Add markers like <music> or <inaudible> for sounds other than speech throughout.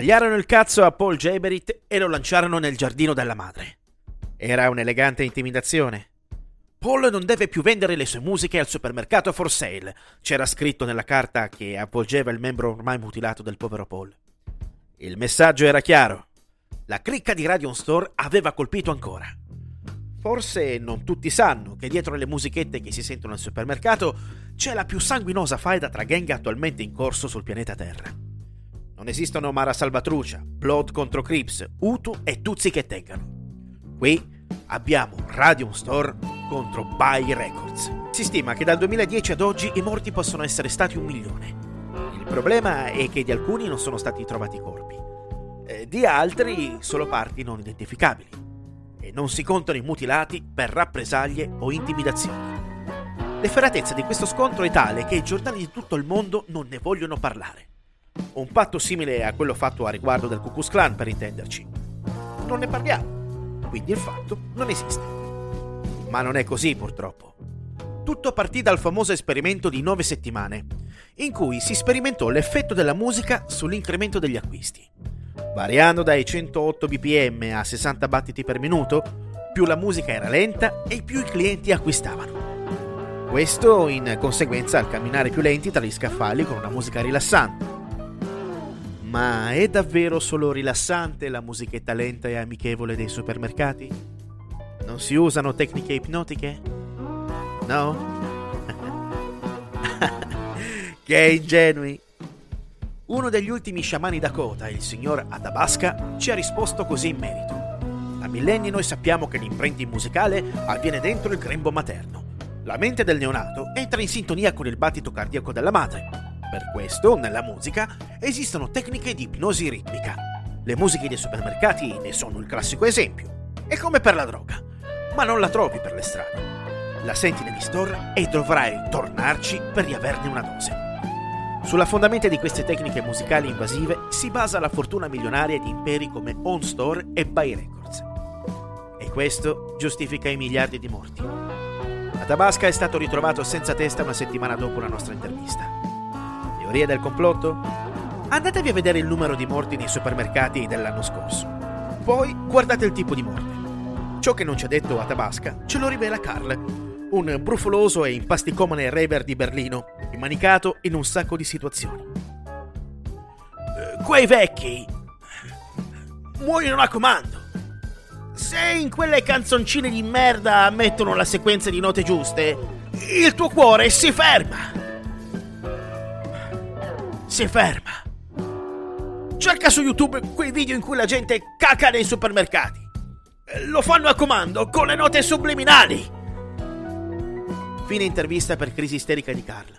Tagliarono il cazzo a Paul Jaberit e lo lanciarono nel giardino della madre. Era un'elegante intimidazione. Paul non deve più vendere le sue musiche al supermercato for sale, c'era scritto nella carta che avvolgeva il membro ormai mutilato del povero Paul. Il messaggio era chiaro. La cricca di Radion Store aveva colpito ancora. Forse non tutti sanno che dietro le musichette che si sentono al supermercato c'è la più sanguinosa faida tra gang attualmente in corso sul pianeta Terra. Non esistono Mara Salvatrucia, Blood contro Crips, Utu e Tuzzi che teggano. Qui abbiamo Radion Store contro Buy Records. Si stima che dal 2010 ad oggi i morti possono essere stati un milione. Il problema è che di alcuni non sono stati trovati corpi, di altri solo parti non identificabili e non si contano i mutilati per rappresaglie o intimidazioni. L'efferatezza di questo scontro è tale che i giornali di tutto il mondo non ne vogliono parlare. Un patto simile a quello fatto a riguardo del Ku Klux Klan, per intenderci. Non ne parliamo, quindi il fatto non esiste. Ma non è così, purtroppo. Tutto partì dal famoso esperimento di nove settimane, in cui si sperimentò l'effetto della musica sull'incremento degli acquisti. Variando dai 108 bpm a 60 battiti per minuto, più la musica era lenta e più i clienti acquistavano. Questo in conseguenza al camminare più lenti tra gli scaffali con una musica rilassante. Ma è davvero solo rilassante la musichetta lenta e amichevole dei supermercati? Non si usano tecniche ipnotiche? No? <laughs> che ingenui! Uno degli ultimi sciamani Dakota, il signor Athabasca, ci ha risposto così in merito. Da millenni noi sappiamo che l'imprinting musicale avviene dentro il grembo materno. La mente del neonato entra in sintonia con il battito cardiaco della madre. Per questo, nella musica, esistono tecniche di ipnosi ritmica. Le musiche dei supermercati ne sono il classico esempio. È come per la droga, ma non la trovi per le strade. La senti negli store e dovrai tornarci per riaverne una dose. Sulla fondamenta di queste tecniche musicali invasive si basa la fortuna milionaria di imperi come On Store e Buy Records. E questo giustifica i miliardi di morti. Athabasca è stato ritrovato senza testa una settimana dopo la nostra intervista. Teoria del complotto? Andatevi a vedere il numero di morti nei supermercati dell'anno scorso. Poi guardate il tipo di morte. Ciò che non ci ha detto Athabasca ce lo rivela Carl, un brufoloso e impasticomane raver di Berlino, immanicato in un sacco di situazioni. Quei vecchi muoiono a comando. Se in quelle canzoncine di merda mettono la sequenza di note giuste, il tuo cuore si ferma. Si ferma. Cerca su YouTube quei video in cui la gente caca nei supermercati. Lo fanno a comando con le note subliminali. Fine intervista per crisi isterica di Carl.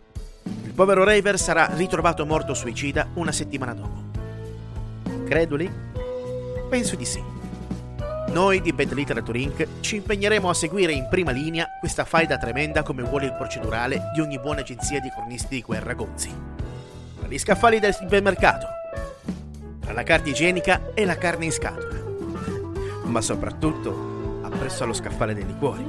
Il povero Raver sarà ritrovato morto suicida una settimana dopo. Creduli? Penso di sì. Noi di Bad Literature Inc. ci impegneremo a seguire in prima linea questa faida tremenda come vuole il procedurale di ogni buona agenzia di cronisti di guerra gonzi. Gli scaffali del supermercato, tra la carta igienica e la carne in scatola, ma soprattutto appresso allo scaffale dei liquori